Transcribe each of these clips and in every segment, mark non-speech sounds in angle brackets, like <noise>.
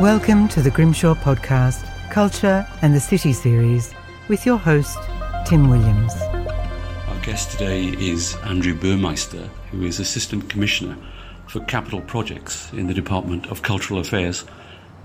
Welcome to the Grimshaw Podcast, Culture and the City series, with your host, Tim Williams. Our guest today is Andrew Burmeister, who is Assistant Commissioner for Capital Projects in the Department of Cultural Affairs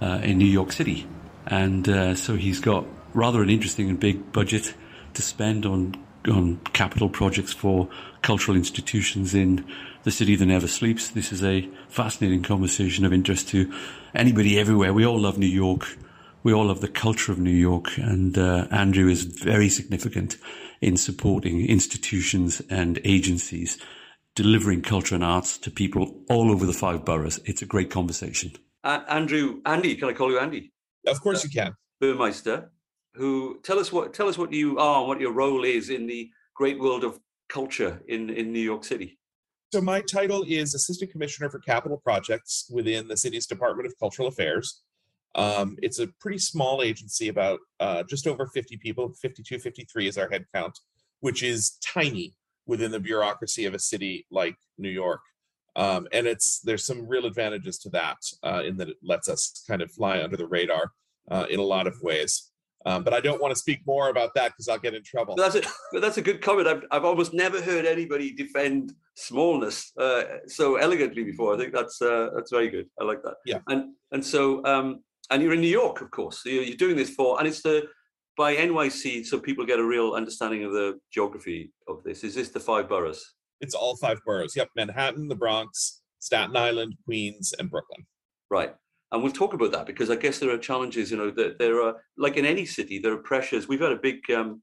uh, in New York City. And uh, so he's got rather an interesting and big budget to spend on on capital projects for cultural institutions in the city that never sleeps. This is a fascinating conversation of interest to anybody everywhere. We all love New York. We all love the culture of New York, and uh, Andrew is very significant in supporting institutions and agencies delivering culture and arts to people all over the five boroughs. It's a great conversation. Uh, Andrew, Andy, can I call you Andy? Of course you can. Burmeister, who tell us what tell us what you are, what your role is in the great world of culture in in New York City. So my title is Assistant Commissioner for Capital Projects within the city's Department of Cultural Affairs. Um, it's a pretty small agency, about uh, just over 50 people, 52, 53 is our head count, which is tiny within the bureaucracy of a city like New York. Um, and it's there's some real advantages to that uh, in that it lets us kind of fly under the radar uh, in a lot of ways. Um, but I don't want to speak more about that because I'll get in trouble. That's a, but that's a good comment. I've, I've almost never heard anybody defend smallness uh, so elegantly before. I think that's uh, that's very good. I like that. Yeah. And and so um, and you're in New York, of course. So you're, you're doing this for, and it's the by NYC, so people get a real understanding of the geography of this. Is this the five boroughs? It's all five boroughs. Yep, Manhattan, the Bronx, Staten Island, Queens, and Brooklyn. Right and we'll talk about that because I guess there are challenges. You know, that there are like in any city, there are pressures. We've had a big um,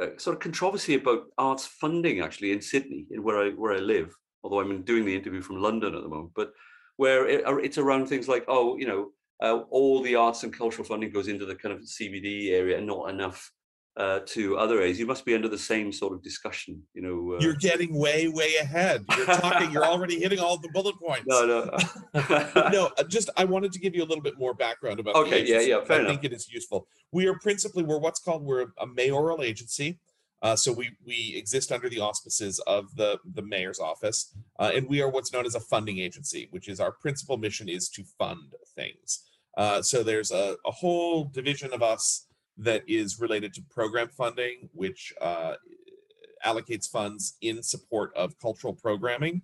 uh, sort of controversy about arts funding actually in Sydney, in where I where I live. Although I'm doing the interview from London at the moment, but where it, uh, it's around things like oh, you know, uh, all the arts and cultural funding goes into the kind of CBD area, and not enough uh, to other areas, you must be under the same sort of discussion. You know, uh... you're getting way, way ahead. You're talking. you're <laughs> already hitting all the bullet points. No, no, <laughs> no. <laughs> Just I wanted to give you a little bit more background about. Okay, yeah, yeah. Fair I enough. think it is useful. We are principally we're what's called we're a mayoral agency. Uh, so we we exist under the auspices of the the mayor's office, uh, and we are what's known as a funding agency, which is our principal mission is to fund things. Uh, so there's a, a whole division of us that is related to program funding, which uh, allocates funds in support of cultural programming.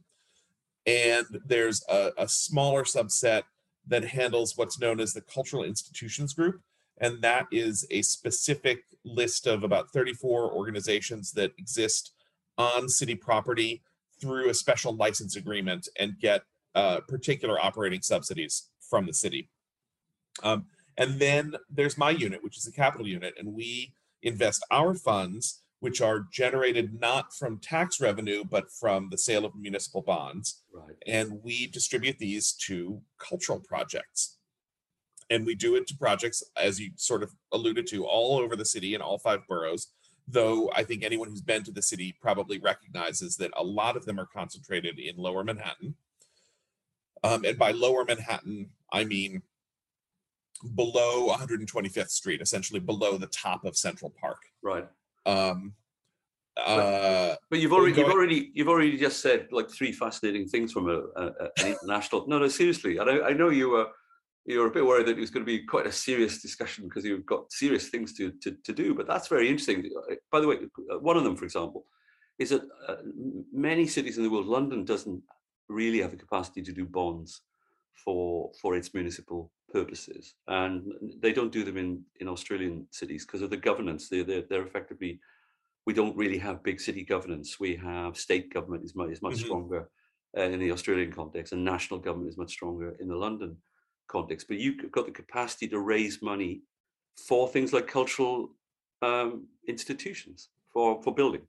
And there's a, a, smaller subset that handles what's known as the Cultural Institutions Group. And that is a specific list of about 34 organizations that exist on city property through a special license agreement and get uh, particular operating subsidies from the city. Um, and then there's my unit, which is the capital unit, and we invest our funds, which are generated not from tax revenue, but from the sale of municipal bonds. Right. And we distribute these to cultural projects. And we do it to projects, as you sort of alluded to, all over the city in all five boroughs. Though I think anyone who's been to the city probably recognizes that a lot of them are concentrated in lower Manhattan. Um, and by lower Manhattan, I mean below 125th Street, essentially below the top of Central Park. Right. Um, uh, but you've already, you've already, you've already just said like three fascinating things from a, a, an international. no, no, seriously. And I, I know you were, you were a bit worried that it was going to be quite a serious discussion because you've got serious things to, to, to do. But that's very interesting. By the way, one of them, for example, is that uh, many cities in the world, London doesn't really have the capacity to do bonds for for its municipal purposes, and they don't do them in in Australian cities because of the governance. They're, they're they're effectively we don't really have big city governance. We have state government is much is much mm-hmm. stronger uh, in the Australian context, and national government is much stronger in the London context. But you've got the capacity to raise money for things like cultural um, institutions for for building.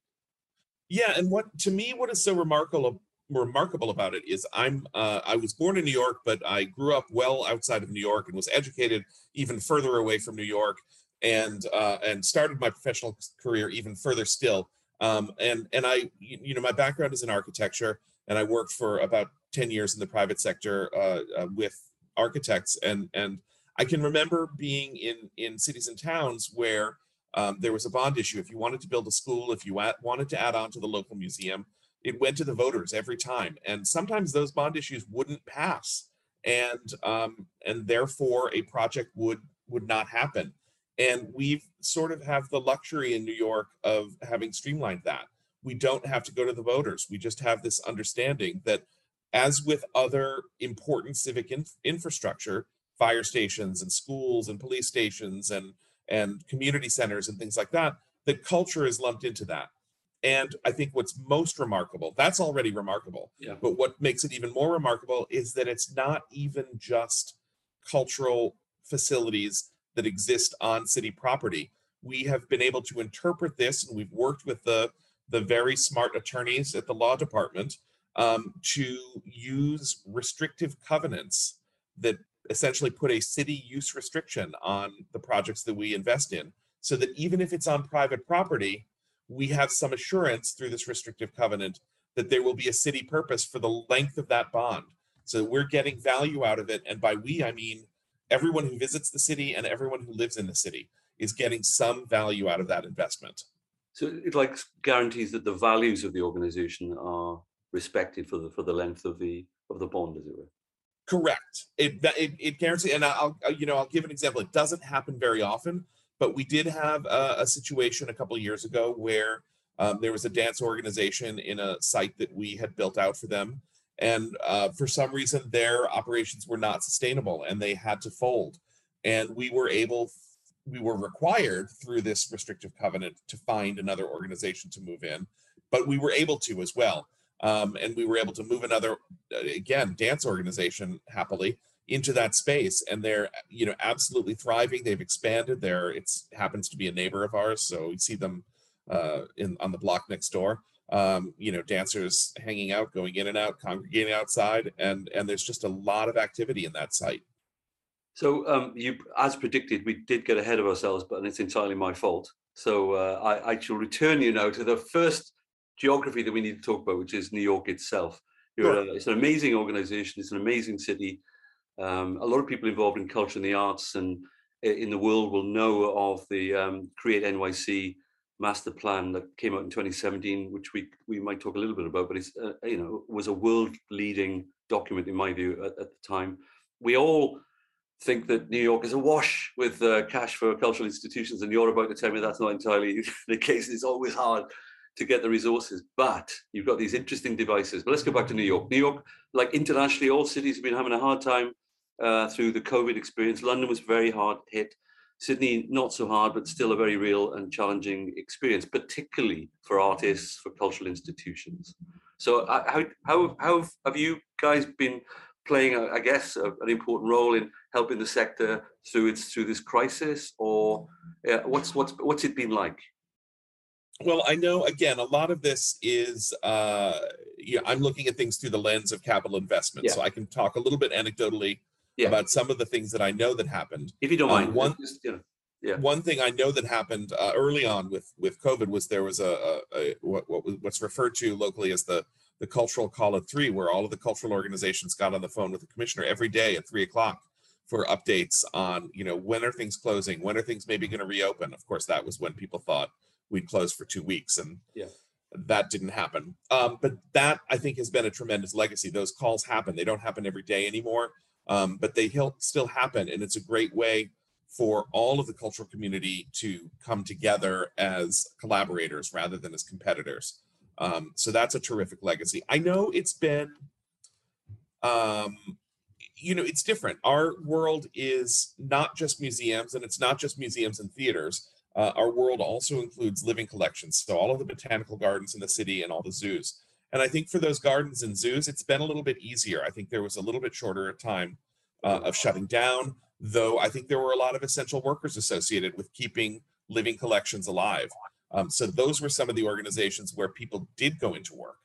Yeah, and what to me, what is so remarkable remarkable about it is I'm uh, I was born in New York, but I grew up well outside of New York and was educated even further away from New York, and uh, and started my professional career even further still. Um, and and I you know my background is in architecture, and I worked for about ten years in the private sector uh, uh with architects, and and I can remember being in in cities and towns where um, there was a bond issue. If you wanted to build a school, if you wanted to add on to the local museum, it went to the voters every time and sometimes those bond issues wouldn't pass and um, and therefore a project would would not happen. And we've sort of have the luxury in New York of having streamlined that. We don't have to go to the voters. We just have this understanding that, as with other important civic in- infrastructure, fire stations and schools and police stations and and community centers and things like that, that culture is lumped into that. And I think what's most remarkable, that's already remarkable. Yeah. But what makes it even more remarkable is that it's not even just cultural facilities that exist on city property. We have been able to interpret this, and we've worked with the, the very smart attorneys at the law department um, to use restrictive covenants that essentially put a city use restriction on the projects that we invest in so that even if it's on private property, we have some assurance through this restrictive covenant that there will be a city purpose for the length of that bond. So we're getting value out of it. And by we, I mean everyone who visits the city and everyone who lives in the city is getting some value out of that investment. So it like guarantees that the values of the organization are respected for the for the length of the of the bond, as it were. Correct. It it, it guarantees, and I'll you know I'll give an example. It doesn't happen very often, but we did have a, a situation a couple years ago where um, there was a dance organization in a site that we had built out for them, and uh, for some reason their operations were not sustainable and they had to fold. And we were able, we were required through this restrictive covenant to find another organization to move in, but we were able to as well. Um, and we were able to move another, uh, again, dance organization happily into that space and they're you know absolutely thriving. They've expanded there it's happens to be a neighbor of ours so we see them uh in on the block next door. Um you know dancers hanging out going in and out congregating outside and and there's just a lot of activity in that site. So um you as predicted we did get ahead of ourselves but it's entirely my fault. So uh, I, I shall return you now to the first geography that we need to talk about which is new york itself. Sure. a, it's an amazing organization. It's an amazing city um, a lot of people involved in culture and the arts and in the world will know of the um, Create NYC master plan that came out in 2017, which we we might talk a little bit about, but it's uh, you know was a world leading document in my view at, at, the time. We all think that New York is awash with uh, cash for cultural institutions, and you're about to tell me that's not entirely <laughs> the case. It's always hard to get the resources, but you've got these interesting devices. But let's go back to New York. New York, like internationally, all cities have been having a hard time uh, through the COVID experience. London was very hard hit. Sydney, not so hard, but still a very real and challenging experience, particularly for artists, for cultural institutions. So, uh, how, how, how have you guys been playing, I guess, an important role in helping the sector through its through this crisis, or uh, what's what's what's it been like? Well, I know again, a lot of this is uh, yeah, I'm looking at things through the lens of capital investment, yeah. so I can talk a little bit anecdotally yeah. about some of the things that I know that happened. If you don't um, mind, one, just, you know, yeah. One thing I know that happened uh, early on with with COVID was there was a, a, a what, what what's referred to locally as the the cultural call at three, where all of the cultural organizations got on the phone with the commissioner every day at three o'clock for updates on you know when are things closing, when are things maybe going to reopen. Of course, that was when people thought we'd close for two weeks, and yeah that didn't happen. Um, but that I think has been a tremendous legacy. Those calls happen. They don't happen every day anymore um, but they still happen. And it's a great way for all of the cultural community to come together as collaborators rather than as competitors. Um, so that's a terrific legacy. I know it's been, um, you know, it's different. Our world is not just museums and it's not just museums and theaters. Uh, our world also includes living collections. So all of the botanical gardens in the city and all the zoos. And I think for those gardens and zoos, it's been a little bit easier. I think there was a little bit shorter a time uh, of shutting down, though I think there were a lot of essential workers associated with keeping living collections alive. Um, so those were some of the organizations where people did go into work.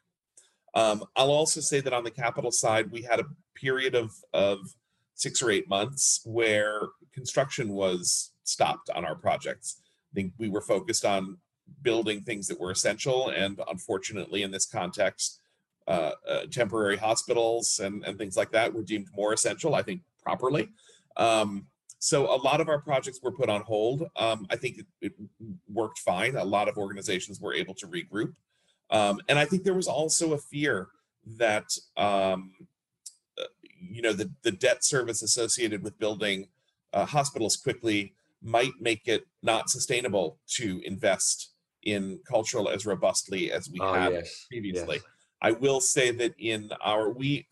Um, I'll also say that on the capital side, we had a period of, of six or eight months where construction was stopped on our projects. I think we were focused on building things that were essential. And unfortunately, in this context, uh, uh, temporary hospitals and, and things like that were deemed more essential, I think properly. Um, so a lot of our projects were put on hold. Um, I think it, it, worked fine. A lot of organizations were able to regroup. Um, and I think there was also a fear that, um, uh, you know the the debt service associated with building uh, hospitals quickly might make it not sustainable to invest in cultural as robustly as we Oh, have yes, previously. yes. I will say that in our we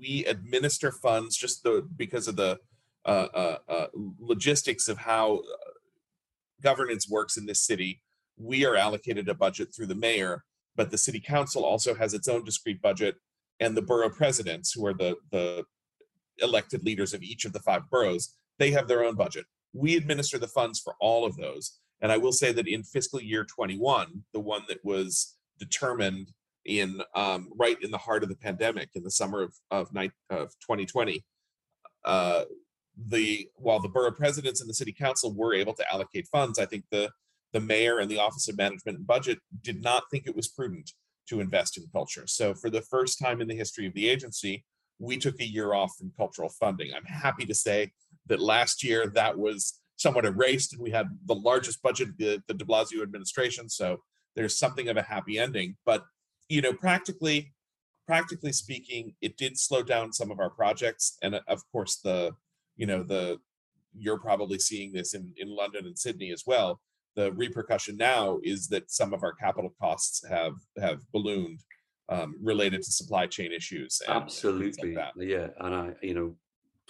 we administer funds just the because of the uh, uh, uh, logistics of how uh, governance works in this city. We are allocated a budget through the mayor, but the city council also has its own discrete budget, and the borough presidents, who are the the elected leaders of each of the five boroughs, they have their own budget. We administer the funds for all of those. And I will say that in fiscal year 21, the one that was determined in um, right in the heart of the pandemic in the summer of of, nine, of 2020, uh, the while the borough presidents and the city council were able to allocate funds, I think the the mayor and the office of management and budget did not think it was prudent to invest in culture. So for the first time in the history of the agency, we took a year off from cultural funding. I'm happy to say that last year that was somewhat erased and we had the largest budget of the, the de Blasio administration. So there's something of a happy ending. But you know, practically, practically speaking, it did slow down some of our projects. And uh, of course, the you know, the you're probably seeing this in, in London and Sydney as well. The repercussion now is that some of our capital costs have have ballooned um, related to supply chain issues. and- and like Absolutely, yeah, and I, you know,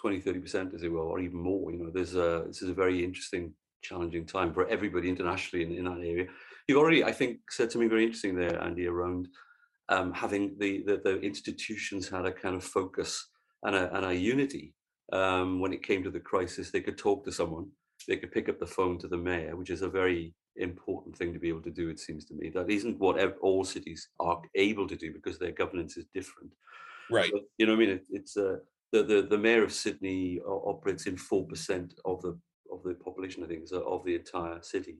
20, 30 percent as it will, or even more. You know, there's a this is a very interesting, challenging time for everybody internationally in, in that area. You've already, I think, said something very interesting there, Andy, around um, having the, the the institutions had a kind of focus and a and a unity um, when it came to the crisis. They could talk to someone, they could pick up the phone to the mayor, which is a very important thing to be able to do. It seems to me that isn't what all cities are able to do because their governance is different. Right. But, you know, what I mean, it, it's uh, the, the the mayor of Sydney operates in four percent of the of the population, I think, of the entire city,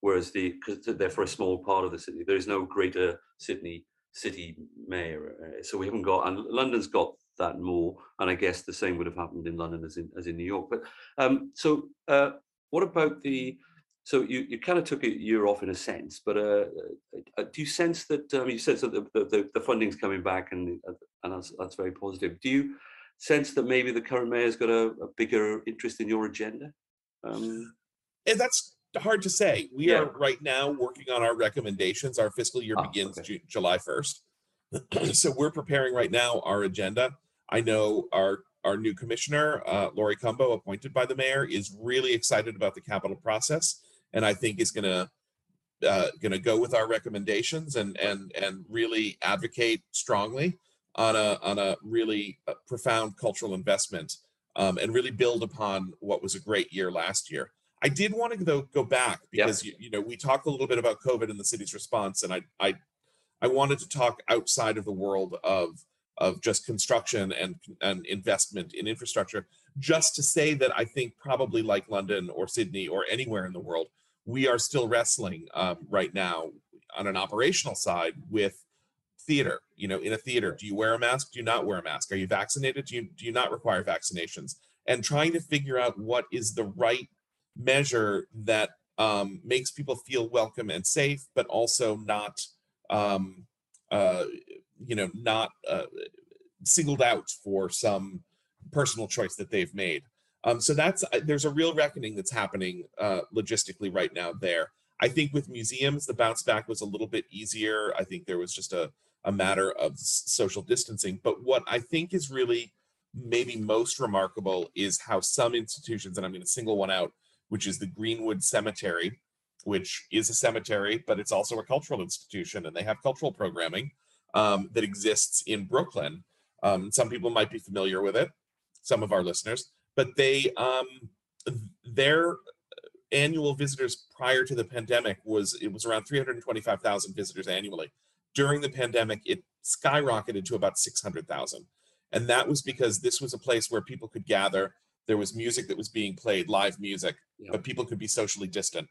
whereas the they're for a small part of the city. There is no greater Sydney city mayor, uh, so we haven't got. And London's got that more, and I guess the same would have happened in London as in as in New York. But um, so, uh, what about the? So you, you kind of took a year off in a sense, but uh, uh, do you sense that um, you said that the, the, the funding's coming back and uh, and that's that's very positive. Do you sense that maybe the current mayor's got a, a bigger interest in your agenda? Um, And that's hard to say. We Yeah. are right now working on our recommendations. Our fiscal year Ah, begins okay. Ju- July 1st. <clears throat> so we're preparing right now our agenda. I know our our new commissioner, uh, Laurie Cumbo, appointed by the mayor, is really excited about the capital process, and I think is going to uh, going to go with our recommendations and and and really advocate strongly on a on a really uh, profound cultural investment um, and really build upon what was a great year last year. I did want to though go back because you, you know we talked a little bit about COVID and the city's response, and I I I wanted to talk outside of the world of of just construction and and investment in infrastructure, just to say that I think probably like London or Sydney or anywhere in the world, we are still wrestling um, right now on an operational side with theater you know in a theater do you wear a mask? Do you not wear a mask? Are you vaccinated? Do you do you not require vaccinations? And trying to figure out what is the right measure that um, makes people feel welcome and safe but also not um, uh, you know not uh, singled out for some personal choice that they've made. Um, so that's uh, there's a real reckoning that's happening uh, logistically right now there. I think with museums, the bounce back was a little bit easier. I think there was just a, a matter of social distancing. But what I think is really maybe most remarkable is how some institutions, and I'm going to single one out, which is the Greenwood Cemetery, which is a cemetery, but it's also a cultural institution, and they have cultural programming um, that exists in Brooklyn. Um, some people might be familiar with it, some of our listeners, but they um, their annual visitors prior to the pandemic was it was around 325,000 visitors annually. During the pandemic, it skyrocketed to about 600,000. And that was because this was a place where people could gather. There was music that was being played, live music, Yeah. but people could be socially distant.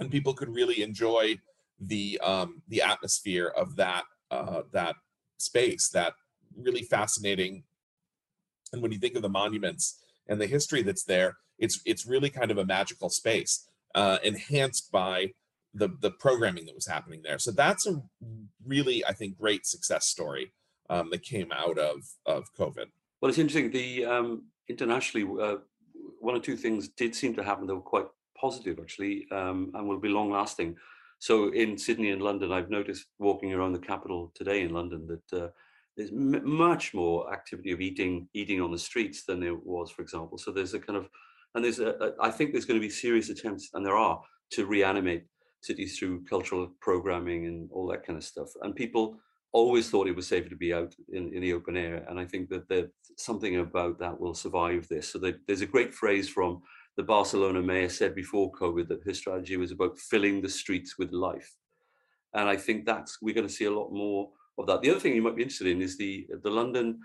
And people could really enjoy the um, the atmosphere of that uh, that space, that really fascinating. And when you think of the monuments and the history that's there, it's it's really kind of a magical space, uh, enhanced by the the programming that was happening there. So that's a really, I think, great success story um, that came out of of COVID. Well, it's interesting. The um, internationally, uh, one or two things did seem to happen that were quite positive, actually, um, and will be long lasting. So in Sydney and London, I've noticed walking around the capital today in London that uh, there's m- much more activity of eating eating on the streets than there was, for example. So there's a kind of, and there's a, a I think there's going to be serious attempts, and there are, to reanimate cities through cultural programming and all that kind of stuff. And people always thought it was safer to be out in, in the open air. And I think that there's something about that will survive this. So there's a great phrase from the Barcelona mayor said before COVID that her strategy was about filling the streets with life. And I think that's we're going to see a lot more of that. The other thing you might be interested in is the the London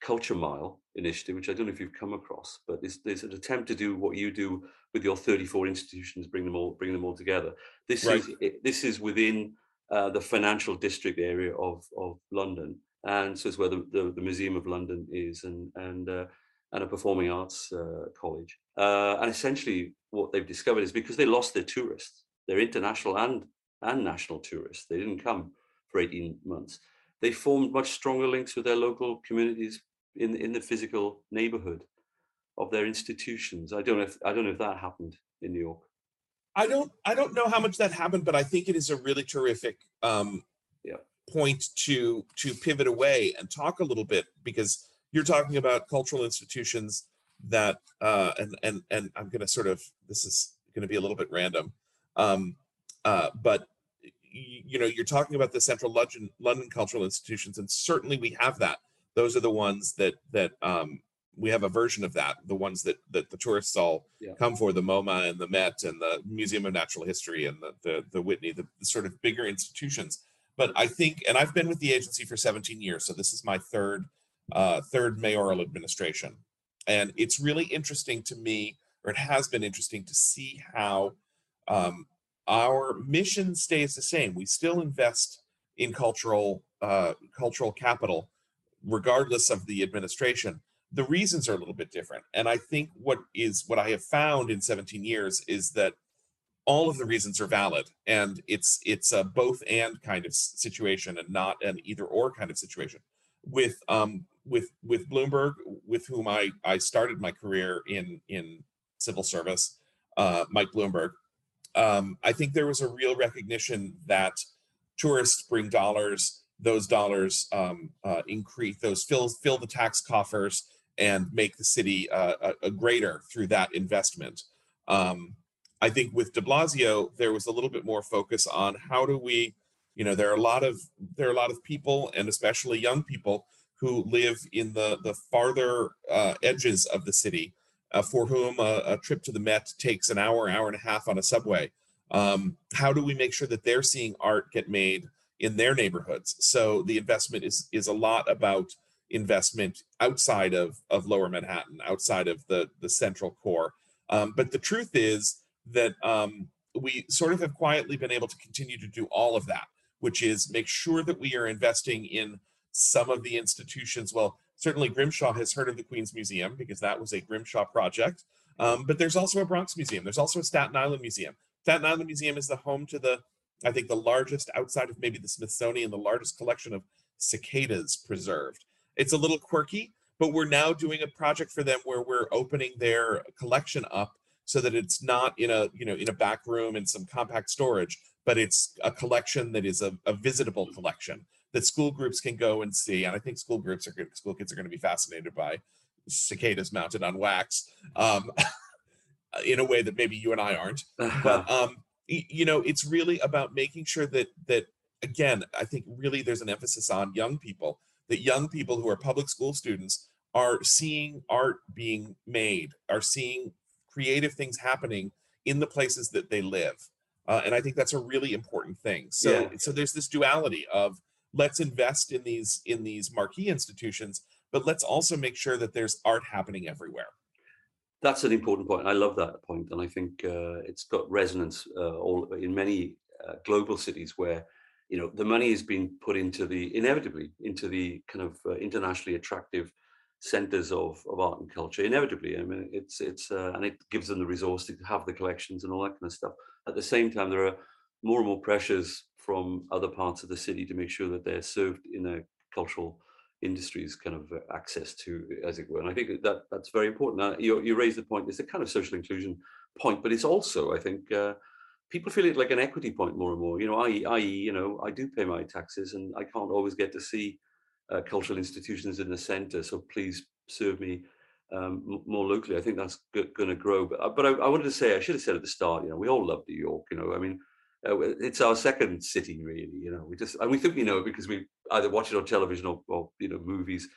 Culture Mile initiative, which I don't know if you've come across, but there's, there's an attempt to do what you do with your 34 institutions, bring them all bring them all together. This right. is this is within uh, the financial district area of of London, and so it's where the, the, the Museum of London is, and and uh, and a performing arts uh, college. Uh, and essentially, what they've discovered is because they lost their tourists, their international and and national tourists, they didn't come for 18 months. They formed much stronger links with their local communities in in the physical neighborhood of their institutions. I don't know if I don't know if that happened in New York. I don't I don't know how much that happened, but I think it is a really terrific um, yeah. point to to pivot away and talk a little bit because you're talking about cultural institutions that uh, and and and I'm going to sort of this is going to be a little bit random, um, uh, but you know you're talking about the central London London cultural institutions, and certainly we have that. Those are the ones that that um, we have a version of that. The ones that that the tourists all yeah. come for, the MoMA and the Met and the Museum of Natural History and the the, the Whitney, the, the sort of bigger institutions. But I think, and I've been with the agency for 17 years, so this is my third uh, third mayoral administration. And it's really interesting to me, or it has been interesting to see how um, our mission stays the same. We still invest in cultural uh, cultural capital, regardless of the administration. The reasons are a little bit different, and I think what is what I have found in 17 years is that all of the reasons are valid, and it's it's a both and kind of situation, and not an either or kind of situation. With um, with with Bloomberg, with whom I I started my career in in civil service, uh, Mike Bloomberg. Um, I think there was a real recognition that tourists bring dollars. Those dollars um, uh, increase those fill fill the tax coffers and make the city uh, a, a, greater through that investment. Um, I think with De Blasio, there was a little bit more focus on how do we, you know, there are a lot of there are a lot of people and especially young people who live in the, the farther uh, edges of the city, uh, for whom a, a, trip to the Met takes an hour, hour and a half on a subway. Um, how do we make sure that they're seeing art get made in their neighborhoods? So the investment is is a lot about investment outside of, of lower Manhattan, outside of the, the central core. Um, but the truth is that um, we sort of have quietly been able to continue to do all of that, which is make sure that we are investing in some of the institutions. Well, certainly Grimshaw has heard of the Queens Museum because that was a Grimshaw project. Um, but there's also a Bronx Museum. There's also a Staten Island Museum. Staten Island Museum is the home to the, I think, the largest outside of maybe the Smithsonian, the largest collection of cicadas preserved. It's a little quirky, but we're now doing a project for them where we're opening their collection up so that it's not in a you know in a back room in some compact storage, but it's a collection that is a, a visitable collection that school groups can go and see. And I think school groups are good. School kids are going to be fascinated by cicadas mounted on wax um, <laughs> in a way that maybe you and I aren't. But <laughs> um, you know, it's really about making sure that that again, I think really there's an emphasis on young people. That young people who are public school students are seeing art being made, are seeing creative things happening in the places that they live. Uh, and I think that's a really important thing. So, yeah. so there's this duality of let's invest in these in these marquee institutions but let's also make sure that there's art happening everywhere that's an important point. I love that point and i think uh, it's got resonance uh, all in many uh, global cities where you know the money is being put into the inevitably into the kind of uh, internationally attractive centers of, of art and culture inevitably. I mean it's it's uh, and it gives them the resource to have the collections and all that kind of stuff. At the same time there are more and more pressures from other parts of the city to make sure that they're served in a cultural industries kind of uh, access to, as it were. And I think that that's very important. Now, you, you raise the point, it's a kind of social inclusion point, but it's also, I think, uh, people feel it like an equity point more and more. You know, i.e., i.e., you know, I do pay my taxes and I can't always get to see uh, cultural institutions in the centre. So please serve me um, more locally. I think that's going to grow. But, uh, but I, I, wanted to say, I should have said at the start, you know, we all love New York. You know, I mean, uh, it's our second city, really. You know, we just and we think we know because we either watch it on television or, or you know movies,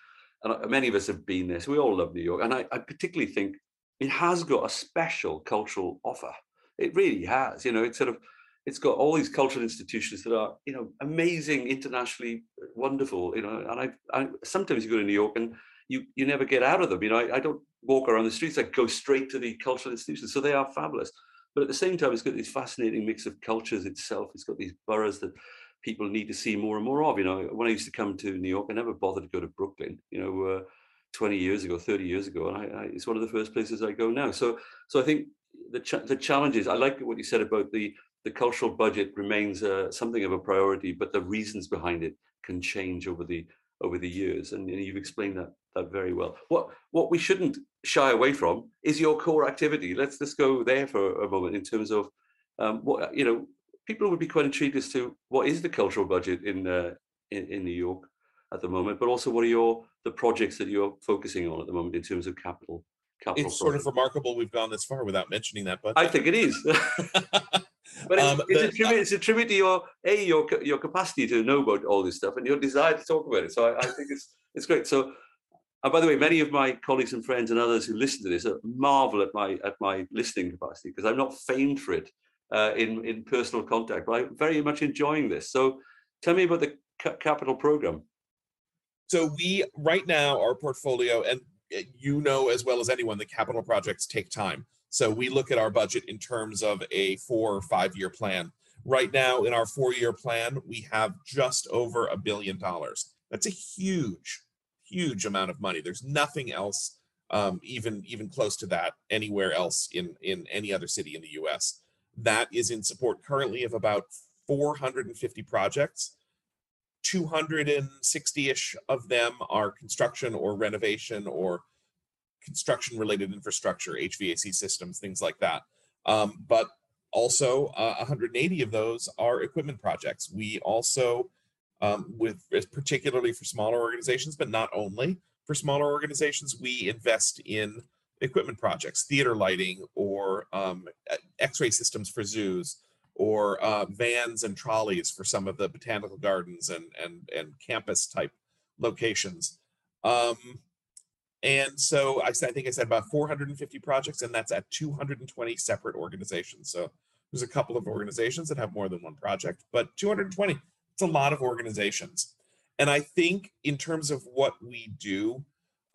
and uh, many of us have been there. So we all love New York, and I, I particularly think it has got a special cultural offer. It really has. You know, it's sort of it's got all these cultural institutions that are you know amazing, internationally wonderful. You know, and I, I sometimes you go to New York and you you never get out of them. You know, I, I don't walk around the streets. I go straight to the cultural institutions, so they are fabulous. But at the same time, it's got this fascinating mix of cultures itself. It's got these boroughs that people need to see more and more of. You know, when I used to come to New York, I never bothered to go to Brooklyn. You know, uh, 20 years ago, 30 years ago, and I, I, it's one of the first places I go now. So, so I think the ch- the challenges. I like what you said about the the cultural budget remains uh, something of a priority, but the reasons behind it can change over the over the years, and, and you've explained that that very well. What what we shouldn't shy away from is your core activity. Let's just go there for a moment in terms of um, what you know. People would be quite intrigued as to what is the cultural budget in, uh, in in New York at the moment, but also what are your the projects that you're focusing on at the moment in terms of capital. capital it's sort of remarkable we've gone this far without mentioning that, but I think it is. <laughs> but it's, um, it's, the, a tribute, it's a tribute to your a your your capacity to know about all this stuff and your desire to talk about it. So I, I think it's it's great. So and by the way, many of my colleagues and friends and others who listen to this marvel at my at my listening capacity because I'm not famed for it uh, in in personal contact, but I'm very much enjoying this. So, tell me about the C- capital program. So we right now our portfolio, and uh, you know as well as anyone, the capital projects take time. So we look at our budget in terms of a four or five year plan. Right now, in our four year plan, we have just over a billion dollars. That's a huge huge amount of money. There's nothing else um, even even close to that anywhere else in in any other city in the U.S. That is in support currently of about 450 projects. 260-ish of them are construction or renovation or construction related infrastructure, HVAC systems, things like that. Um, but also uh, 180 of those are equipment projects. We also um, with particularly for smaller organizations, but not only for smaller organizations, we invest in equipment projects, theater lighting, or um, X-ray systems for zoos, or uh, vans and trolleys for some of the botanical gardens and and and campus type locations. Um, and so I, I think I said about 450 projects, and that's at 220 separate organizations. So there's a couple of organizations that have more than one project, but 220 it's a lot of organizations. And I think in terms of what we do,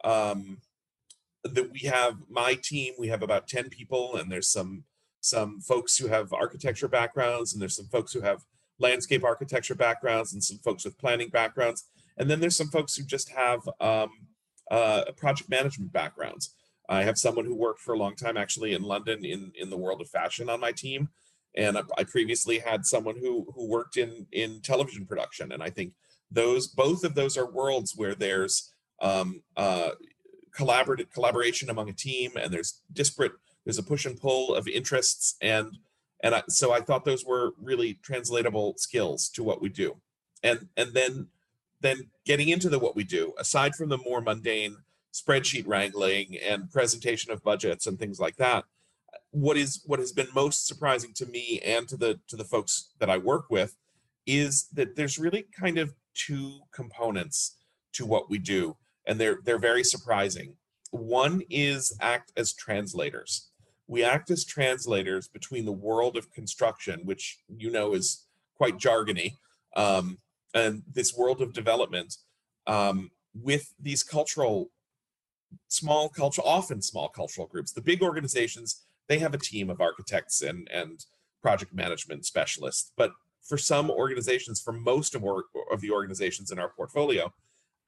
um, that we have my team, we have about 10 people, and there's some some folks who have architecture backgrounds, and there's some folks who have landscape architecture backgrounds, and some folks with planning backgrounds, and then there's some folks who just have um, uh, project management backgrounds. I have someone who worked for a long time actually in London in in the world of fashion on my team, and I, previously had someone who who worked in in television production and i think those both of those are worlds where there's um, uh, collaborative collaboration among a team and there's disparate there's a push and pull of interests and and I, so i thought those were really translatable skills to what we do. And and then then getting into the what we do aside from the more mundane spreadsheet wrangling and presentation of budgets and things like that what is what has been most surprising to me and to the to the folks that I work with is that there's really kind of two components to what we do and they're they're very surprising. One is act as translators. We act as translators between the world of construction, which you know is quite jargony, um, and this world of development um, with these cultural small cultural often small cultural groups the big organizations they have a team of architects and and project management specialists but for some organizations for most of, our, of the organizations in our portfolio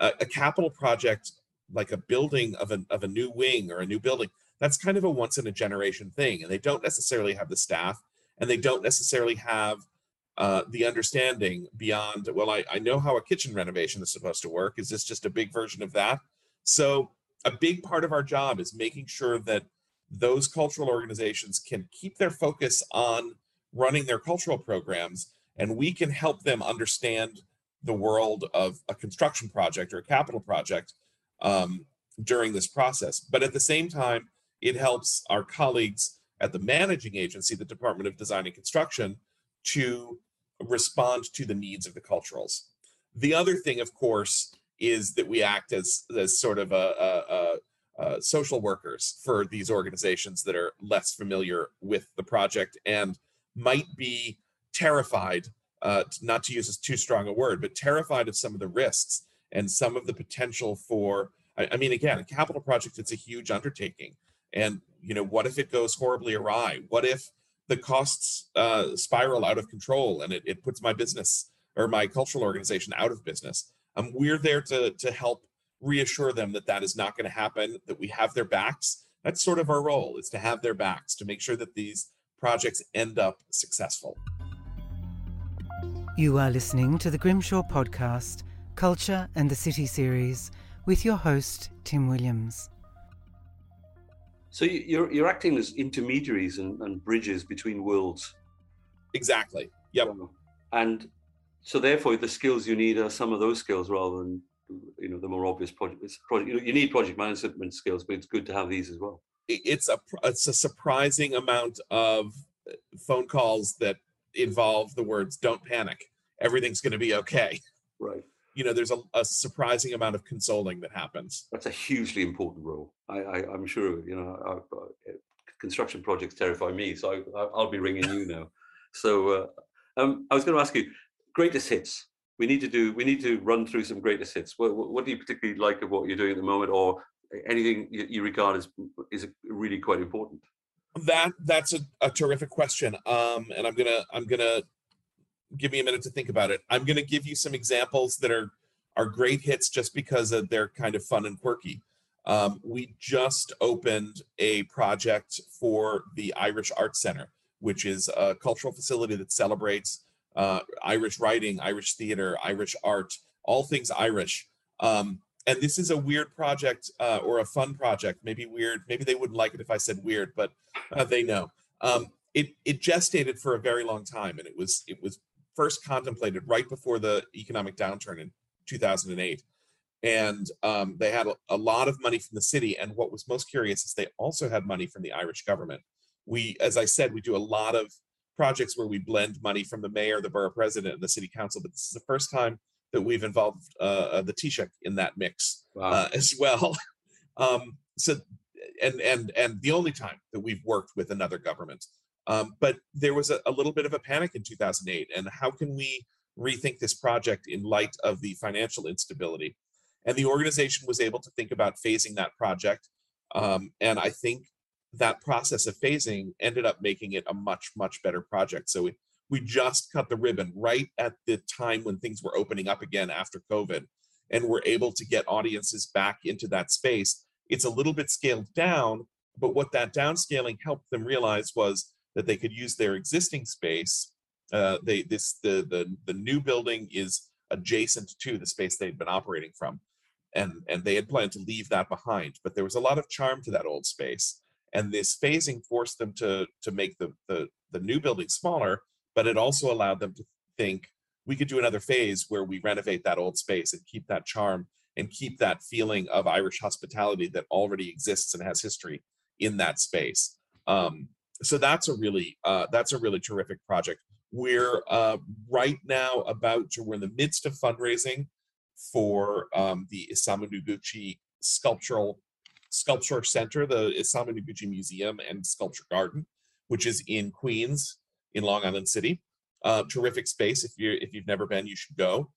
a, a capital project like a building of a, of a new wing or a new building that's kind of a once in a generation thing and they don't necessarily have the staff and they don't necessarily have uh, the understanding beyond, well, I, I know how a kitchen renovation is supposed to work. Is this just a big version of that? So, a big part of our job is making sure that those cultural organizations can keep their focus on running their cultural programs and we can help them understand the world of a construction project or a capital project um, during this process. But at the same time, it helps our colleagues at the managing agency, the Department of Design and Construction, to respond to the needs of the culturals. The other thing, of course, is that we act as, as sort of a, a, a social workers for these organizations that are less familiar with the project and might be terrified, uh, not to use as too strong a word, but terrified of some of the risks and some of the potential for. I, I mean, again, a capital project, it's a huge undertaking. And, you know, what if it goes horribly awry? What if the costs uh, spiral out of control and it, it puts my business or my cultural organization out of business? Um, we're there to, to help reassure them that that is not going to happen, that we have their backs. That's sort of our role is to have their backs to make sure that these projects end up successful. You are listening to the Grimshaw podcast, Culture and the City series, with your host, Tim Williams. So you're, you're acting as intermediaries and, and bridges between worlds. Exactly. Yep. And so therefore the skills you need are some of those skills rather than you know the more obvious project. project you, know, you need project management skills, but it's good to have these as well. It's a it's a surprising amount of uh, phone calls that involve the words "Don't panic, everything's going to be okay." Right. You know, there's a, a, surprising amount of consoling that happens. That's a hugely important role. I, I am sure. You know, I, I, construction projects terrify me, so I, will be ringing you now. <laughs> So, uh, um, I was going to ask you, greatest hits we need to do we need to run through some greatest hits what, what do you particularly like of what you're doing at the moment or anything you, you regard as is really quite important that that's a, a terrific question um and i'm gonna i'm gonna give me a minute to think about it i'm gonna give you some examples that are are great hits just because of they're kind of fun and quirky um, we just opened a project for the irish arts center which is a cultural facility that celebrates uh, Irish writing, Irish theater, Irish art, all things Irish. Um, and this is a weird project uh, or a fun project. Maybe weird. Maybe they wouldn't like it if I said weird, but uh, they know. Um, it it gestated for a very long time, and it was it was first contemplated right before the economic downturn in 2008. And um, they had a, a lot of money from the city. And what was most curious is they also had money from the Irish government. We, as I said, we do a lot of projects where we blend money from the mayor, the borough president, and the city council. But this is the first time that we've involved uh, uh the Taoiseach in that mix wow. uh, <laughs> as well. um, so, and and and the only time that we've worked with another government. Um, but there was a, a little bit of a panic in 2008, and how can we rethink this project in light of the financial instability? And the organization was able to think about phasing that project. Um, and I think that process of phasing ended up making it a much much better project so we we just cut the ribbon right at the time when things were opening up again after covid and we're able to get audiences back into that space. It's a little bit scaled down but what that downscaling helped them realize was that they could use their existing space uh, they this the, the the new building is adjacent to the space they'd been operating from. And and they had planned to leave that behind but there was a lot of charm to that old space. And this phasing forced them to to make the the, the new building smaller but it also allowed them to think we could do another phase where we renovate that old space and keep that charm and keep that feeling of irish hospitality that already exists and has history in that space. Um, so that's a really uh, that's a really terrific project. We're uh, right now about to we're in the midst of fundraising for um, the isamu noguchi sculptural Sculpture Center, the Isamu Noguchi Museum and Sculpture Garden, which is in Queens, in Long Island City. Uh, terrific space. If you if you've never been, you should go.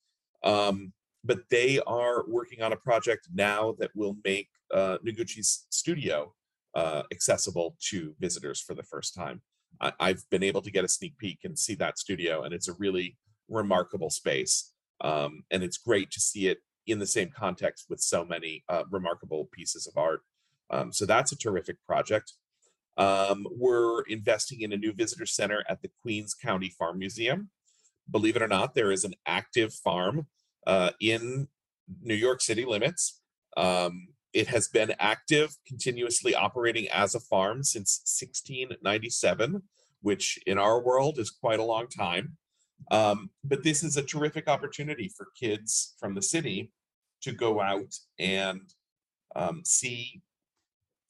Um, but they are working on a project now that will make uh, Noguchi's studio uh, accessible to visitors for the first time. I, I've been able to get a sneak peek and see that studio, and it's a really remarkable space. Um, and it's great to see it in the same context with so many uh, remarkable pieces of art. Um, so that's a terrific project. Um, we're investing in a new visitor center at the Queens County Farm Museum. believe it or not, there is an active farm uh, in New York City limits. Um, it has been active, continuously operating as a farm since 1697, which in our world is quite a long time. Um, but this is a terrific opportunity for kids from the city to go out and um, see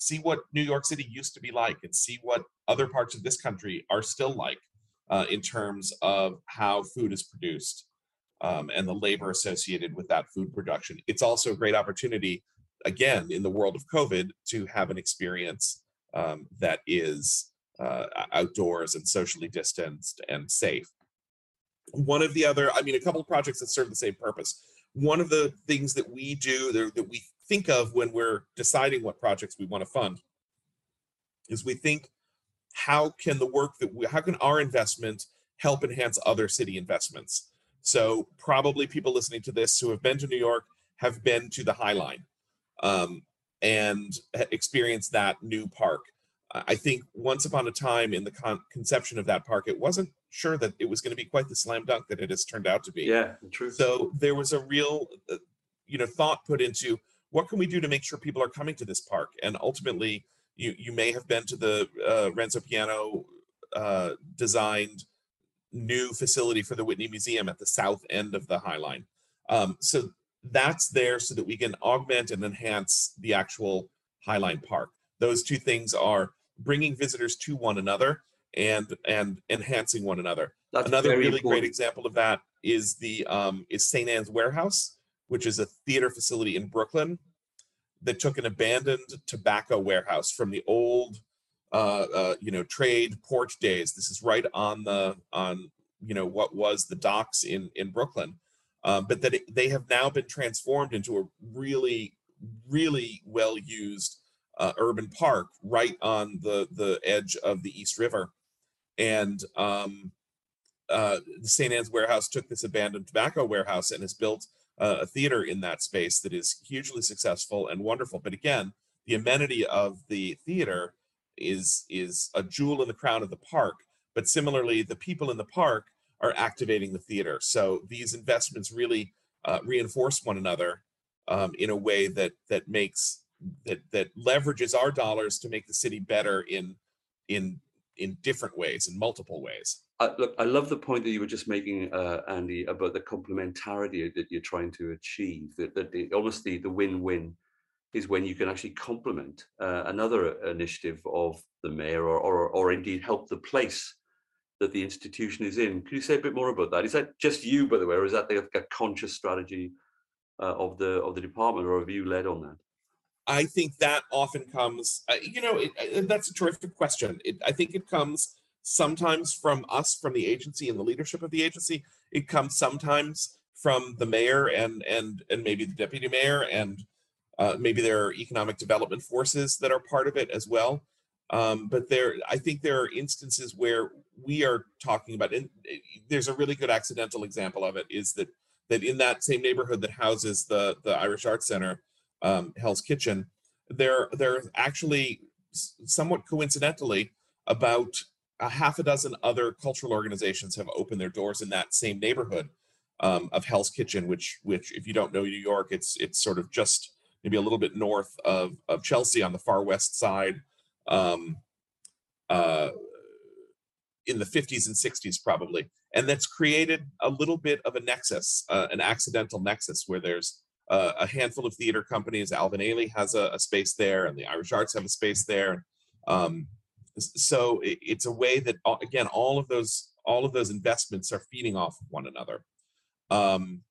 see what New York City used to be like and see what other parts of this country are still like uh, in terms of how food is produced um, and the labor associated with that food production. It's also a great opportunity, again, in the world of COVID, to have an experience um, that is uh, outdoors and socially distanced and safe. One of the other, I mean, a couple of projects that serve the same purpose. One of the things that we do that, that we think of when we're deciding what projects we want to fund is we think how can the work that we, how can our investment help enhance other city investments? So probably people listening to this who have been to new york have been to the high line um, and experienced that new park. I think once upon a time in the con- conception of that park it wasn't sure that it was going to be quite the slam dunk that it has turned out to be. Yeah true so there was a real uh, you know thought put into what can we do to make sure people are coming to this park and ultimately you you may have been to the uh, Renzo Piano uh, designed new facility for the Whitney Museum at the south end of the High Line. Um, so that's there so that we can augment and enhance the actual High Line Park. Those two things are bringing visitors to one another and and enhancing one another. That's Another really important. great example of that is the um, is St. Ann's Warehouse, which is a theater facility in Brooklyn that took an abandoned tobacco warehouse from the old uh, uh, you know trade port days. This is right on the on you know what was the docks in in brooklyn. Um, but that it, they have now been transformed into a really really well used uh, urban park right on the the edge of the east river. And um, uh, the st ann's warehouse took this abandoned tobacco warehouse and has built uh, a theater in that space that is hugely successful and wonderful. But again, the amenity of the theater is is a jewel in the crown of the park. But similarly, the people in the park are activating the theater. So these investments really uh, reinforce one another um, in a way that that makes that that leverages our dollars to make the city better in in in different ways, in multiple ways. I, look, I love the point that you were just making, uh, Andy, about the complementarity that you're trying to achieve. That, that the, almost the, the win-win is when you can actually complement uh, another initiative of the mayor, or, or or indeed help the place that the institution is in. Can you say a bit more about that? Is that just you, by the way, or is that the, a conscious strategy uh, of the of the department, or have you led on that? I think that often comes, uh, you know, it, uh, that's a terrific question. It, I think it comes sometimes from us, from the agency and the leadership of the agency. It comes sometimes from the mayor and and and maybe the deputy mayor and uh, maybe there are economic development forces that are part of it as well. Um, but there, I think there are instances where we are talking about, and uh, there's a really good accidental example of it is that that in that same neighborhood that houses the the Irish Arts Center, um, Hell's Kitchen, there there actually somewhat coincidentally about a half a dozen other cultural organizations have opened their doors in that same neighborhood um, of Hell's Kitchen, which which if you don't know New York, it's it's sort of just maybe a little bit north of of Chelsea on the far west side. Um, uh, in the 50s and 60s probably and that's created a little bit of a nexus uh, an accidental nexus where there's uh, a handful of theater companies. Alvin Ailey has a, a, space there, and the Irish Arts have a space there. Um, so it, it's a way that again, all of those all of those investments are feeding off of one another. Um,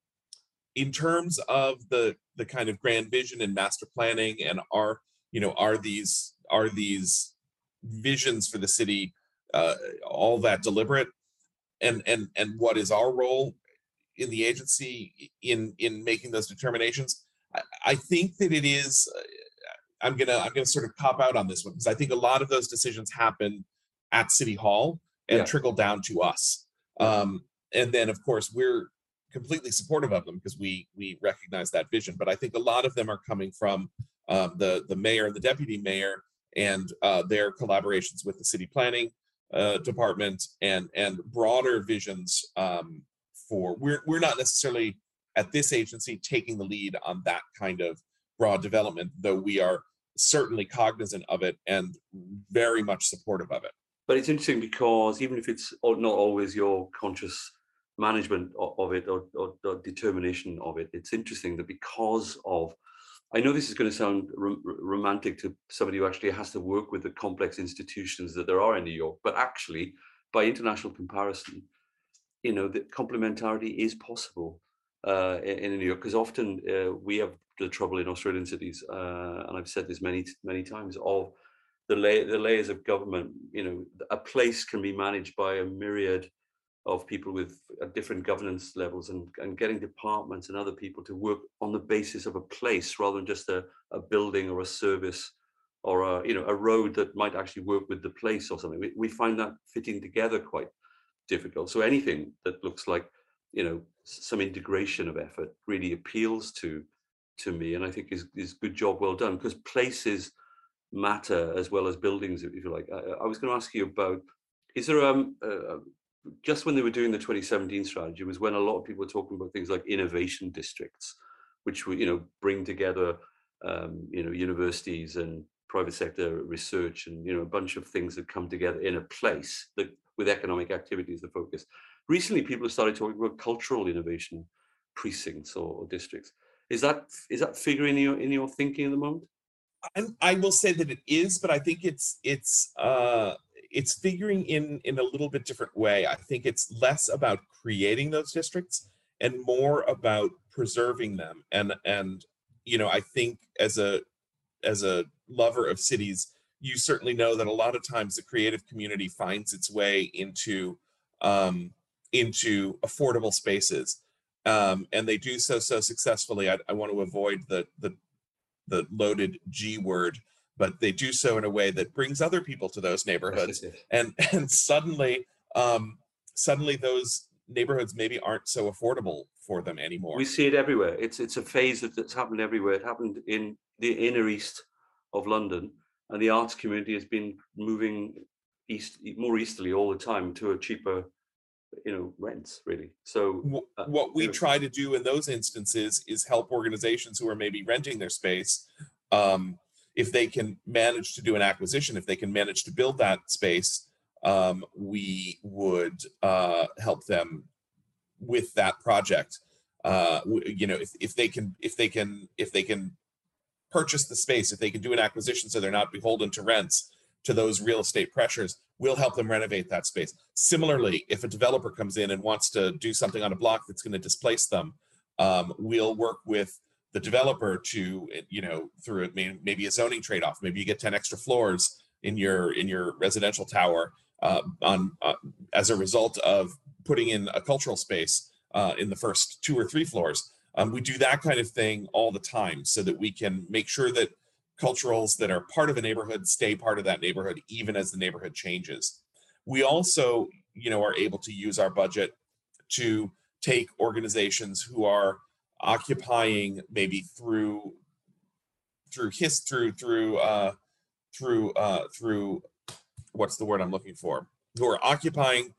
in terms of the the kind of grand vision and master planning, and are you know are these are these visions for the city uh, all that deliberate? And and and what is our role in the agency in in making those determinations. I, I think that it is. I'm gonna I'm gonna sort of cop out on this one because I think a lot of those decisions happen at City Hall and yeah. trickle down to us. Um, and then of course we're completely supportive of them because we we recognize that vision. But I think a lot of them are coming from um, the the mayor and the deputy mayor and uh, their collaborations with the city planning uh, department and and broader visions um, for we're we're not necessarily at this agency taking the lead on that kind of broad development, though we are certainly cognizant of it and very much supportive of it. But it's interesting because even if it's not always your conscious management of it or, or, or determination of it, it's interesting that because of I know this is going to sound romantic to somebody who actually has to work with the complex institutions that there are in New York, but actually, by international comparison, you know, that complementarity is possible uh, in, in, New York because often uh, we have the trouble in Australian cities, uh, and I've said this many many times of the, la- the layers of government. You know, a place can be managed by a myriad of people with uh, different governance levels and, and getting departments and other people to work on the basis of a place rather than just a, a building or a service or a you know a road that might actually work with the place or something. We, we find that fitting together quite difficult. So anything that looks like you know some integration of effort really appeals to to me and I think is is good job well done because places matter as well as buildings if you like. I, I was going to ask you about is there um, uh, just when they were doing the 2017 strategy was when a lot of people were talking about things like innovation districts, which would you know bring together um, you know universities and private sector research and you know a bunch of things that come together in a place that with economic activity as the focus. Recently, people have started talking about cultural innovation precincts or, or districts. Is that is that figuring in your in your thinking at the moment? I, I will say that it is, but I think it's it's uh, it's figuring in in a little bit different way. I think it's less about creating those districts and more about preserving them. And and you know, I think as a as a lover of cities, you certainly know that a lot of times the creative community finds its way into um, into affordable spaces, um, and they do so so successfully. I, I want to avoid the the the loaded G word but they do so in a way that brings other people to those neighborhoods. <laughs> And and suddenly um suddenly those neighborhoods maybe aren't so affordable for them anymore. We see it everywhere. It's it's a phase that's happened everywhere. It happened in the inner east of london and the arts community has been moving east more easterly all the time to a cheaper you know rents really so uh, what we try to do in those instances is help organizations who are maybe renting their space um, if they can manage to do an acquisition, if they can manage to build that space, um, we would uh, help them with that project. Uh, you know, if, if they can, if they can, if they can purchase the space, if they can do an acquisition, so they're not beholden to rents, to those real estate pressures, we'll help them renovate that space. Similarly, if a developer comes in and wants to do something on a block that's going to displace them, um, we'll work with the developer to you know through it maybe a zoning trade-off maybe you get 10 extra floors in your in your residential tower uh, on uh, as a result of putting in a cultural space uh, in the first two or three floors um, we do that kind of thing all the time so that we can make sure that culturals that are part of a neighborhood stay part of that neighborhood even as the neighborhood changes. We also you know are able to use our budget to take organizations who are occupying maybe through through his through through uh through uh through what's the word i'm looking for? Who are occupying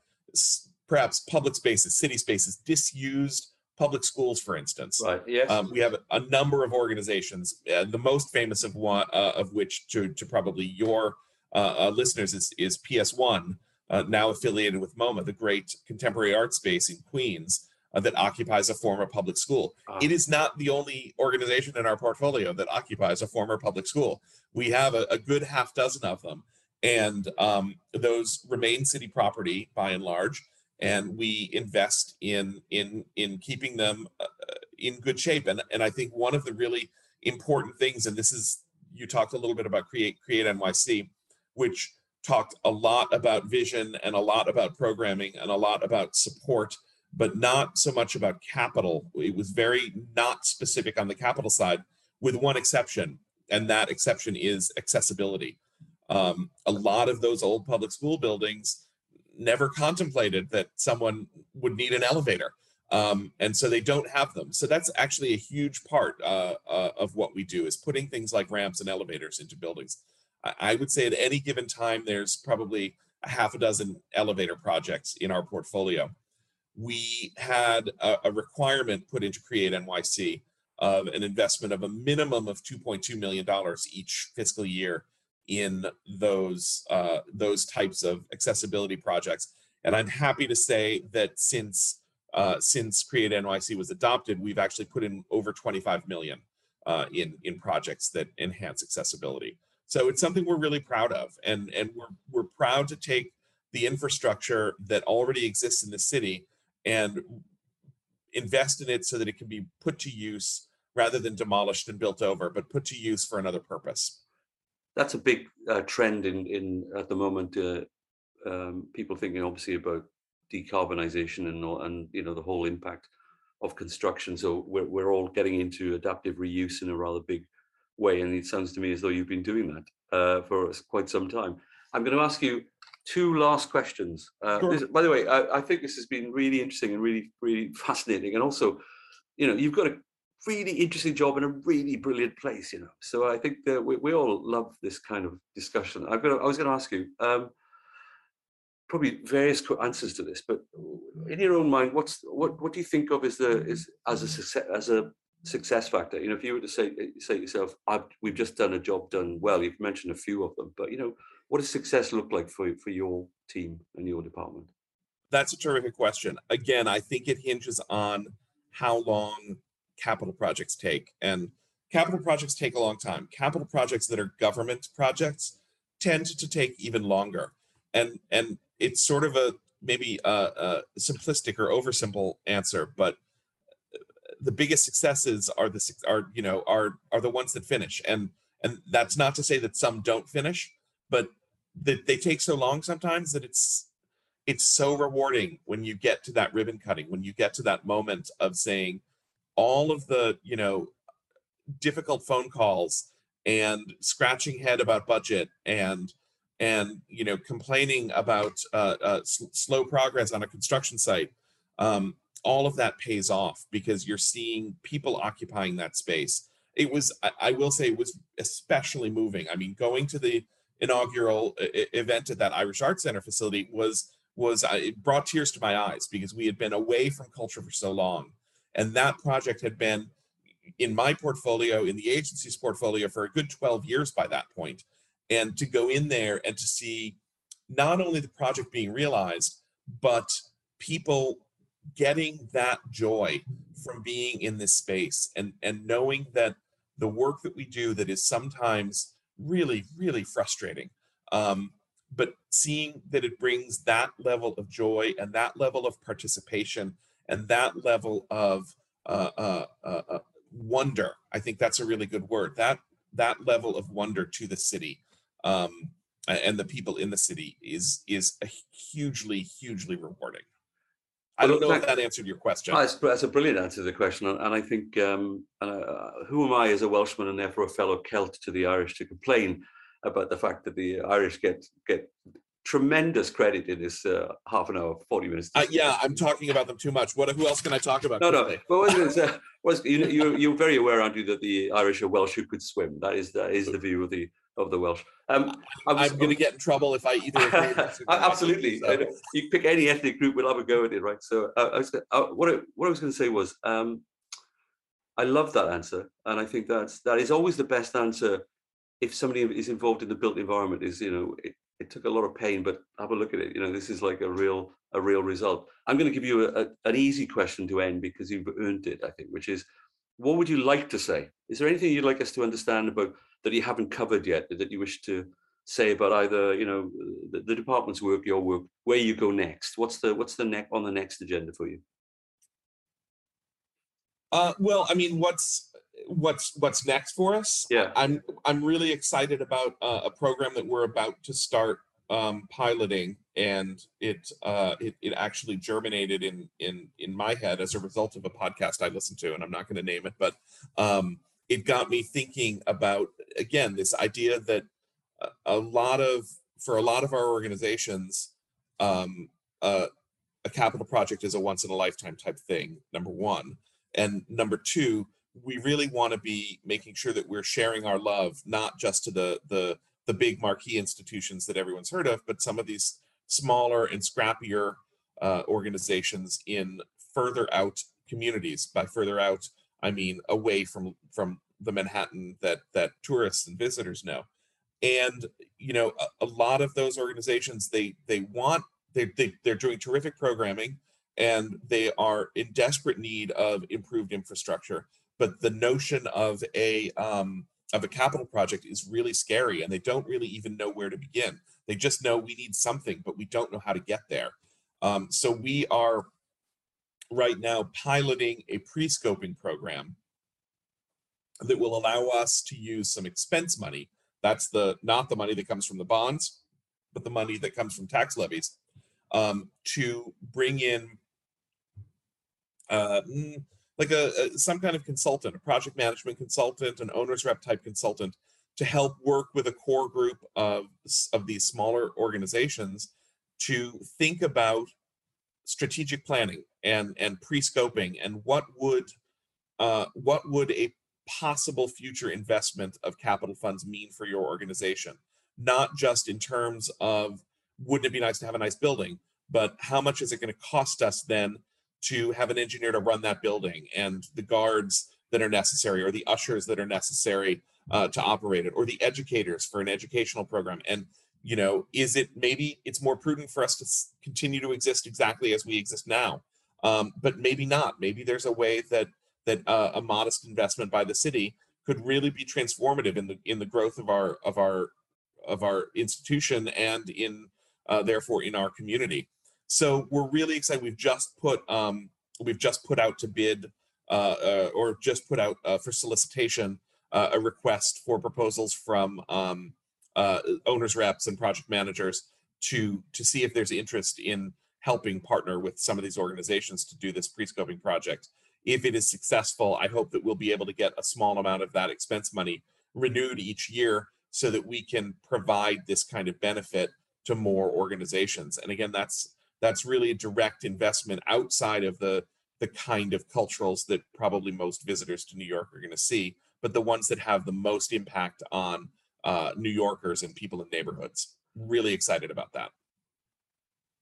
perhaps public spaces city spaces disused public schools for instance right yes um, we have a number of organizations uh, the most famous of one uh, of which to to probably your uh, uh listeners is is ps1 uh, now affiliated with moma the great contemporary art space in queens uh, that occupies a former public school. Uh, it is not the only organization in our portfolio that occupies a former public school. We have a, a good half dozen of them, and um, those remain city property by and large. And we invest in in in keeping them uh, in good shape. And and I think one of the really important things, and this is you talked a little bit about create create NYC, which talked a lot about vision and a lot about programming and a lot about support but not so much about capital. It was very not specific on the capital side, with one exception, and that exception is accessibility. Um, a lot of those old public school buildings never contemplated that someone would need an elevator. Um, and so they don't have them. So that's actually a huge part uh, uh, of what we do is putting things like ramps and elevators into buildings. I, I would say at any given time, there's probably a half a dozen elevator projects in our portfolio we had a, a requirement put into Create NYC of an investment of a minimum of $2.2 million each fiscal year in those uh, those types of accessibility projects. And I'm happy to say that since uh, since Create NYC was adopted, we've actually put in over 25 million uh, in in projects that enhance accessibility. So it's something we're really proud of, and and we're we're proud to take the infrastructure that already exists in the city and invest in it so that it can be put to use rather than demolished and built over, but put to use for another purpose. That's a big uh, trend in in at the moment. Uh, um, people thinking obviously about decarbonisation and and you know the whole impact of construction. So we're we're all getting into adaptive reuse in a rather big way, and it sounds to me as though you've been doing that uh, for quite some time. I'm going to ask you two last questions. Uh, sure. this, by the way, I, I, think this has been really interesting and really, really <laughs> fascinating. And also, you know, you've got a really interesting job in a really brilliant place, you know. So I think that we, we all love this kind of discussion. I've got. I was going to ask you. Um, probably various answers to this, but in your own mind, what's what what do you think of as the is as a success as a success factor? You know, if you were to say say yourself, we've just done a job done well. You've mentioned a few of them, but you know, what does success look like for for your team and your department? That's a terrific question. Again, I think it hinges on how long capital projects take, and capital projects take a long time. Capital projects that are government projects tend to take even longer, and and it's sort of a maybe a, a simplistic or oversimple answer, but the biggest successes are the are you know are are the ones that finish, and and that's not to say that some don't finish, but that they take so long sometimes that it's it's so rewarding when you get to that ribbon cutting, when you get to that moment of saying all of the you know difficult phone calls and scratching head about budget and and you know complaining about uh, uh, slow progress on a construction site um, all of that pays off because you're seeing people occupying that space. It was I, I will say it was especially moving. I mean going to the inaugural I- event at that irish art center facility was was uh, it brought tears to my eyes because we had been away from culture for so long and that project had been in my portfolio in the agency's portfolio for a good 12 years by that point. and to go in there and to see not only the project being realized but people getting that joy from being in this space and and knowing that the work that we do that is sometimes really really frustrating um, but seeing that it brings that level of joy and that level of participation and that level of uh, uh, uh, uh wonder i think that's a really good word that that level of wonder to the city um, and the people in the city is is hugely hugely rewarding. I don't know that, if that answered your question. That's, that's, a brilliant answer to the question, and I think um, uh, who am I as a Welshman and therefore a fellow Celt to the Irish to complain about the fact that the Irish get get tremendous credit in this uh, half an hour, forty minutes. Uh, yeah, I'm talking about them too much. What? Who else can I talk about? No, no. But what was, uh, was you, you you're very aware, aren't you, that the Irish are Welsh who could swim? That is that is the view of the of the Welsh. Um, I am going to get in trouble if I either. <laughs> absolutely, so. you pick any ethnic group, we'll have a go at it, right? So, uh, I was, uh, what I, what I was going to say was, um, I love that answer, and I think that's that is always the best answer. If somebody is involved in the built environment, is you know it, it took a lot of pain, but have a look at it. You know, this is like a real a real result. I'm going to give you a, a, an easy question to end because you've earned it. I think, which is, what would you like to say? Is there anything you'd like us to understand about that you haven't covered yet that you wish to say about either you know the, the department's work, your work, where you go next? What's the what's the next on the next agenda for you? Uh, well, I mean, what's what's what's next for us? Yeah, I'm I'm really excited about uh, a program that we're about to start um, piloting, and it uh, it it actually germinated in in in my head as a result of a podcast I listened to, and I'm not going to name it, but um, it got me thinking about again this idea that a lot of for a lot of our organizations um, uh, a capital project is a once in a lifetime type thing number one and number two we really want to be making sure that we're sharing our love not just to the the the big marquee institutions that everyone's heard of but some of these smaller and scrappier uh, organizations in further out communities. By further out, I mean away from from the Manhattan that that tourists and visitors know. And you know, a, a lot of those organizations they they want they, they they're doing terrific programming and they are in desperate need of improved infrastructure. But the notion of a um, of a capital project is really scary, and they don't really even know where to begin. They just know we need something, but we don't know how to get there. Um, so we are right now piloting a pre-scoping program that will allow us to use some expense money. That's the not the money that comes from the bonds, but the money that comes from tax levies um, to bring in uh, mm, like a, a, some kind of consultant, a project management consultant, an owner's rep type consultant to help work with a core group of of these smaller organizations to think about strategic planning and and pre-scoping and what would uh, what would a possible future investment of capital funds mean for your organization? Not just in terms of wouldn't it be nice to have a nice building but how much is it going to cost us then to have an engineer to run that building and the guards that are necessary or the ushers that are necessary uh, to operate it or the educators for an educational program. And you know is it maybe it's more prudent for us to continue to exist exactly as we exist now. Um, but maybe not. Maybe there's a way that that uh, a modest investment by the city could really be transformative in the in the growth of our of our of our institution and in uh, therefore in our community so we're really excited. We've just put um, we've just put out to bid uh, uh, or just put out uh, for solicitation uh, a request for proposals from um, uh, owners reps and project managers to to see if there's interest in helping partner with some of these organizations to do this pre-scoping project. If it is successful, I hope that we'll be able to get a small amount of that expense money renewed each year so that we can provide this kind of benefit to more organizations. And again, that's that's really a direct investment outside of the the kind of culturals that probably most visitors to New York are going to see, but the ones that have the most impact on uh, New Yorkers and people in neighborhoods. Really excited about that.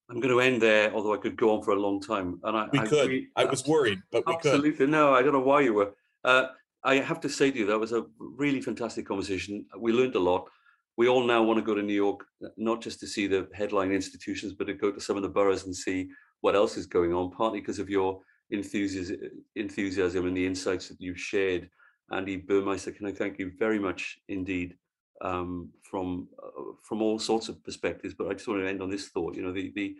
I'm going to end there, although I could go on for a long time. And I, we I could. I was worried, but we absolutely. could. Absolutely. No, I don't know why you were. Uh, I have to say to you, that was a really fantastic conversation. We learned a lot we all now want to go to New York, not just to see the headline institutions, but to go to some of the boroughs and see what else is going on, partly because of your enthusiasm, enthusiasm and the insights that you've shared. Andy Burmeister, can I thank you very much indeed um, from uh, from all sorts of perspectives. But I just want to end on this thought. You know, the, the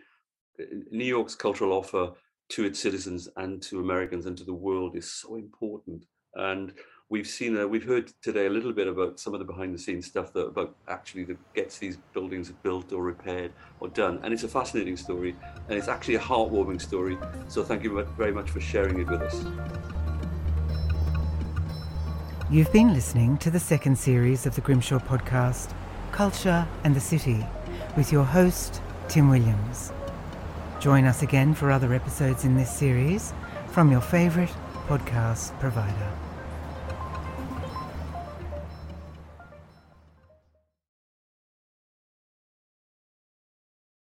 uh, New York's cultural offer to its citizens and to Americans and to the world is so important. And we've seen uh, we've heard today a little bit about some of the behind the scenes stuff that about actually that gets these buildings built or repaired or done. And it's a fascinating story and it's actually a heartwarming story. So thank you very much for sharing it with us. You've been listening to the second series of the grimshaw podcast culture and the city with your host tim williams. Join us again for other episodes in this series from your favourite podcast provider